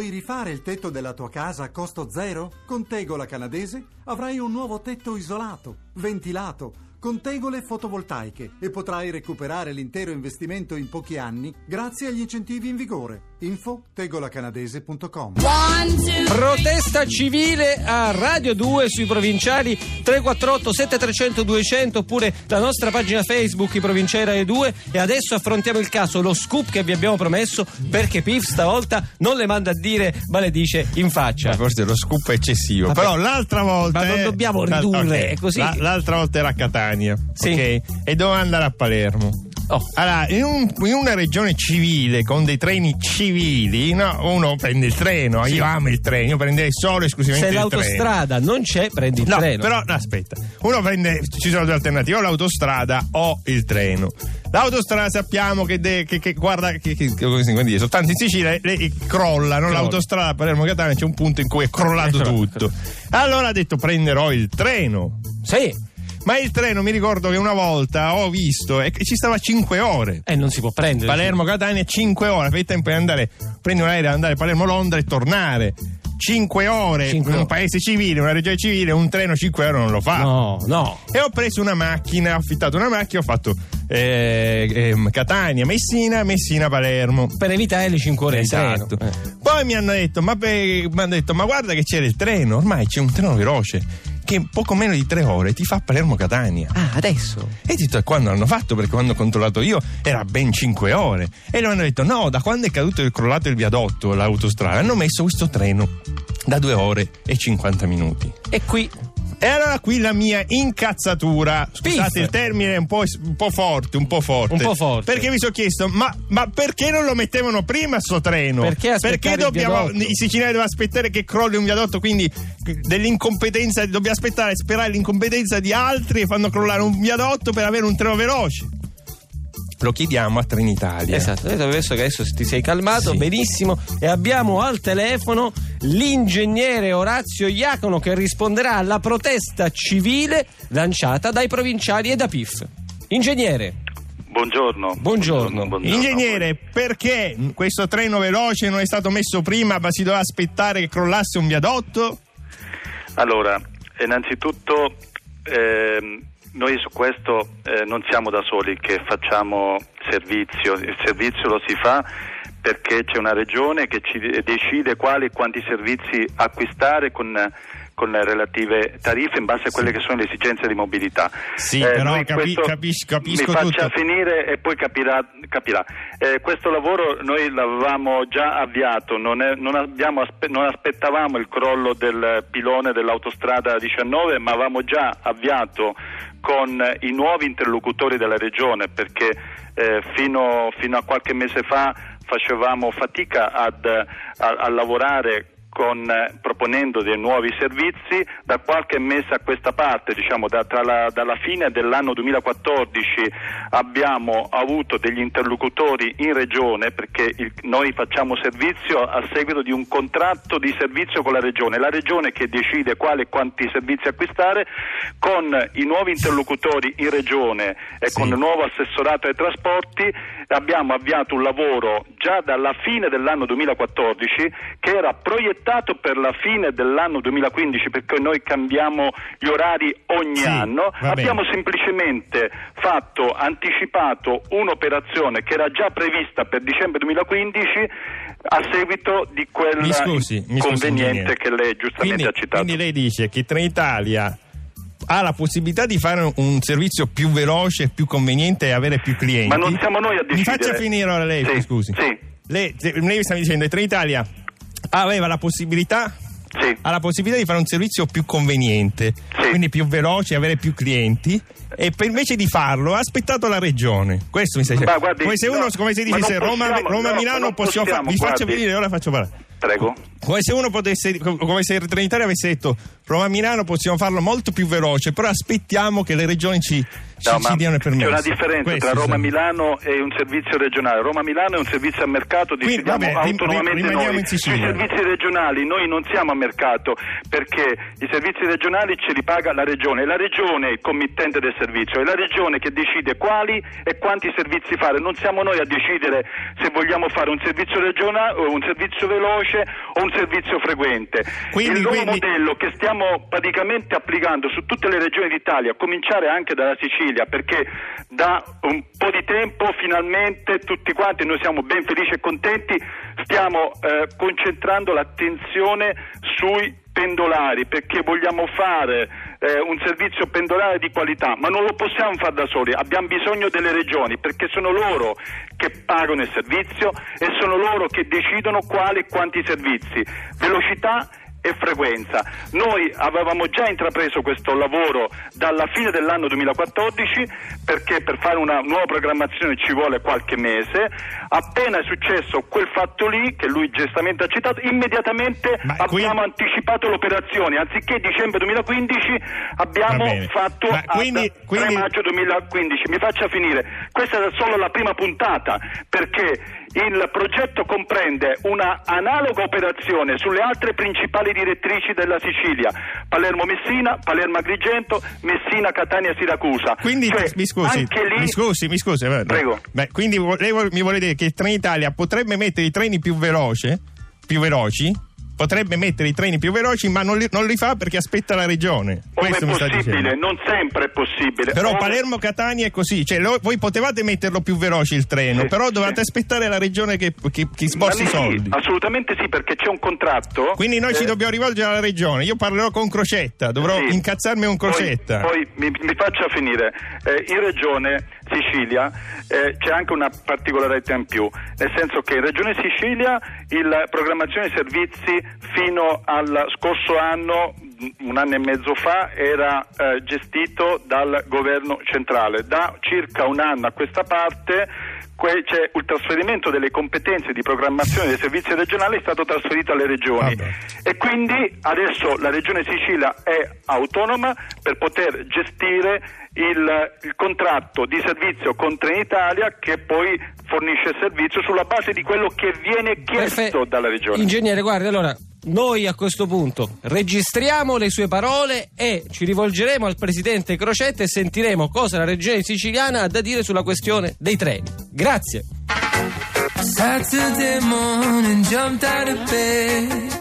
Vuoi rifare il tetto della tua casa a costo zero? Con Tegola Canadese avrai un nuovo tetto isolato, ventilato, con tegole fotovoltaiche e potrai recuperare l'intero investimento in pochi anni grazie agli incentivi in vigore. Info tegolacanadese.com Protesta civile a Radio 2 sui provinciali 348 7300 200 oppure la nostra pagina Facebook I Provinciali Radio 2 e adesso affrontiamo il caso, lo scoop che vi abbiamo promesso perché Pif stavolta non le manda a dire ma le dice in faccia. Ma forse lo scoop è eccessivo. Vabbè. Però l'altra volta. Ma non eh, dobbiamo ridurre, ok. è così. La- l'altra volta era a Catania. Sì. ok? E doveva andare a Palermo. Oh. Allora, in, un- in una regione civile con dei treni civili, no, uno prende il treno. Io amo il treno, io prenderei solo esclusivamente Se il treno. l'autostrada non c'è, prendi il No, treno. però no, aspetta. Uno prende, ci sono due alternative, o l'autostrada o il treno. L'autostrada sappiamo che, de- che- che- guarda, che, che- come si può dire, soltanto in Sicilia le, le- crolla, no? L'autostrada Palermo-Catania c'è un punto in cui è crollato Crolla. tutto. Allora ha detto prenderò il treno. Sì, Ma il treno mi ricordo che una volta ho visto e ci stava 5 ore. e non si può prendere. Palermo-Catania 5 ore, fai tempo di andare, prendi un aereo, andare a Palermo-Londra e tornare. 5 ore Cinque in un paese civile, una regione civile, un treno 5 ore non lo fa. No, no. E ho preso una macchina, ho affittato una macchina, ho fatto eh, ehm, Catania, Messina, Messina, Palermo. Per evitare le 5 ore Esatto. Eh. Poi mi hanno detto ma, mi hanno detto, ma guarda che c'era il treno, ormai c'è un treno veloce che poco meno di tre ore ti fa Palermo-Catania. Ah, adesso? E e quando l'hanno fatto? Perché quando ho controllato io era ben 5 ore. E loro hanno detto, no, da quando è caduto e crollato il viadotto, l'autostrada, hanno messo questo treno da 2 ore e 50 minuti. E qui E allora qui la mia incazzatura, scusate Piff. il termine è un po', un po' forte, un po' forte. Un po' forte. Perché mi sono chiesto, ma, ma perché non lo mettevano prima sto treno? Perché il dobbiamo, i siciliani devono aspettare che crolli un viadotto, quindi dell'incompetenza, dobbiamo aspettare e sperare l'incompetenza di altri e fanno crollare un viadotto per avere un treno veloce. Lo chiediamo a Trenitalia. Esatto, adesso che adesso ti sei calmato, Sì. benissimo. E abbiamo al telefono l'ingegnere Orazio Iacono che risponderà alla protesta civile lanciata dai provinciali e da PIF. Ingegnere, Buongiorno. Buongiorno. buongiorno. Ingegnere, perché questo treno veloce non è stato messo prima, ma si doveva aspettare che crollasse un viadotto? Allora, innanzitutto ehm, noi su questo eh, non siamo da soli che facciamo servizio, il servizio lo si fa perché c'è una regione che ci decide quali e quanti servizi acquistare con, con le relative tariffe in base a quelle che sono le esigenze di mobilità. Sì, però noi capi- capis- capisco mi faccia tutto. finire e poi capirà. capirà. Eh, questo lavoro noi l'avevamo già avviato, non, è- non abbiamo non aspettavamo il crollo del pilone dell'autostrada 19, ma avevamo già avviato con i nuovi interlocutori della regione perché eh, fino, fino a qualche mese fa facevamo fatica ad- a, a lavorare con, eh, proponendo dei nuovi servizi da qualche mese a questa parte, diciamo da- tra la- dalla fine dell'anno 2014 abbiamo avuto degli interlocutori in regione perché il- noi facciamo servizio a seguito di un contratto di servizio con la regione, la regione che decide quale e quanti servizi acquistare con i nuovi interlocutori in regione e Sì. con il nuovo assessorato ai trasporti abbiamo avviato un lavoro già dalla fine dell'anno 2014 che era proiettato per la fine dell'anno 2015 perché noi cambiamo gli orari ogni Sì, anno. va bene. Abbiamo semplicemente fatto, anticipato un'operazione che era già prevista per dicembre 2015 a seguito di quel Mi scusi, mi scusi, che lei giustamente Quindi, ha citato. quindi lei dice che Trenitalia ha la possibilità di fare un- servizio più veloce, più conveniente e avere più clienti. Ma non siamo noi a Mi decidere. faccia finire ora lei, Sì, scusi. sì. Lei, lei mi sta dicendo che Trenitalia aveva la possibilità Sì. ha la possibilità di fare un servizio più conveniente, Sì. quindi più veloce, avere più clienti. E per invece di farlo ha aspettato la regione. Questo mi sta dicendo. Come se uno, no, come si ma dicesse Roma, possiamo, Roma no, Milano possiamo fare. Vi guardi. venire, ora faccio parlare. Prego. Come se uno potesse, come se il Trenitalia avesse detto Roma Milano possiamo farlo molto più veloce, però aspettiamo che le regioni ci No, ci, ci diano il permesso. C'è una differenza Questo, tra Roma sì. Milano e un servizio regionale. Roma Milano è un servizio a mercato, Quindi, decidiamo vabbè, rim- autonomamente rimaniamo noi. Sui servizi regionali noi non siamo a mercato perché i servizi regionali ce li paga la regione, è la regione il committente del servizio, è la regione che decide quali e quanti servizi fare, non siamo noi a decidere se vogliamo fare un servizio regionale o un servizio veloce o un servizio frequente. Quindi- il nuovo quindi- modello che stiamo praticamente applicando su tutte le regioni d'Italia, a cominciare anche dalla Sicilia, perché da un po' di tempo finalmente tutti quanti, noi siamo ben felici e contenti, stiamo eh, concentrando l'attenzione sui pendolari perché vogliamo fare eh, un servizio pendolare di qualità, ma non lo possiamo fare da soli, abbiamo bisogno delle regioni perché sono loro che pagano il servizio e sono loro che decidono quali e quanti servizi. Velocità e frequenza. Noi avevamo già intrapreso questo lavoro dalla fine dell'anno 2014 perché per fare una nuova programmazione ci vuole qualche mese. Appena è successo quel fatto lì, che lui giustamente ha citato, immediatamente Ma abbiamo quindi- anticipato l'operazione. Anziché dicembre 2015 abbiamo fatto Ma quindi- a 3 quindi- maggio 2015. Mi faccia finire. Questa è solo la prima puntata perché il progetto comprende una analoga operazione sulle altre principali direttrici della Sicilia, Palermo-Messina, Palermo-Agrigento, Messina-Catania-Siracusa. Quindi Cioè, mi scusi, lì- mi scusi, mi scusi. Prego. Beh, quindi lei mi vuole dire che Trenitalia potrebbe mettere i treni più veloci, più veloci? Potrebbe mettere i treni più veloci, ma non li, non li fa perché aspetta la regione. Questo è mi sta possibile, dicendo. non sempre è possibile. Però Ove- Palermo-Catania è così, cioè lo- voi potevate metterlo più veloce il treno, Sì, però dovete sì. aspettare la regione che, che, che sborsi i sì, soldi. assolutamente sì, perché c'è un contratto. Quindi noi ci eh, dobbiamo rivolgere alla regione. Io parlerò con Crocetta, dovrò Sì. incazzarmi con Crocetta. Poi, poi mi, mi faccia finire. Eh, in Regione Sicilia eh, c'è anche una particolarità in più, nel senso che in Regione Sicilia la programmazione dei servizi fino al scorso anno un anno e mezzo fa era eh, gestito dal governo centrale. Da circa un anno a questa parte c'è il trasferimento delle competenze di programmazione dei servizi regionali è stato trasferito alle regioni Vabbè. e quindi adesso la regione Sicilia è autonoma per poter gestire il, il contratto di servizio con Trenitalia che poi fornisce il servizio sulla base di quello che viene chiesto Perfetto. dalla regione. Ingegnere, guardi, allora noi a questo punto registriamo le sue parole e ci rivolgeremo al presidente Crocetta e sentiremo cosa la regione siciliana ha da dire sulla questione dei treni. Grazie. Saturday morning, jumped out of bed.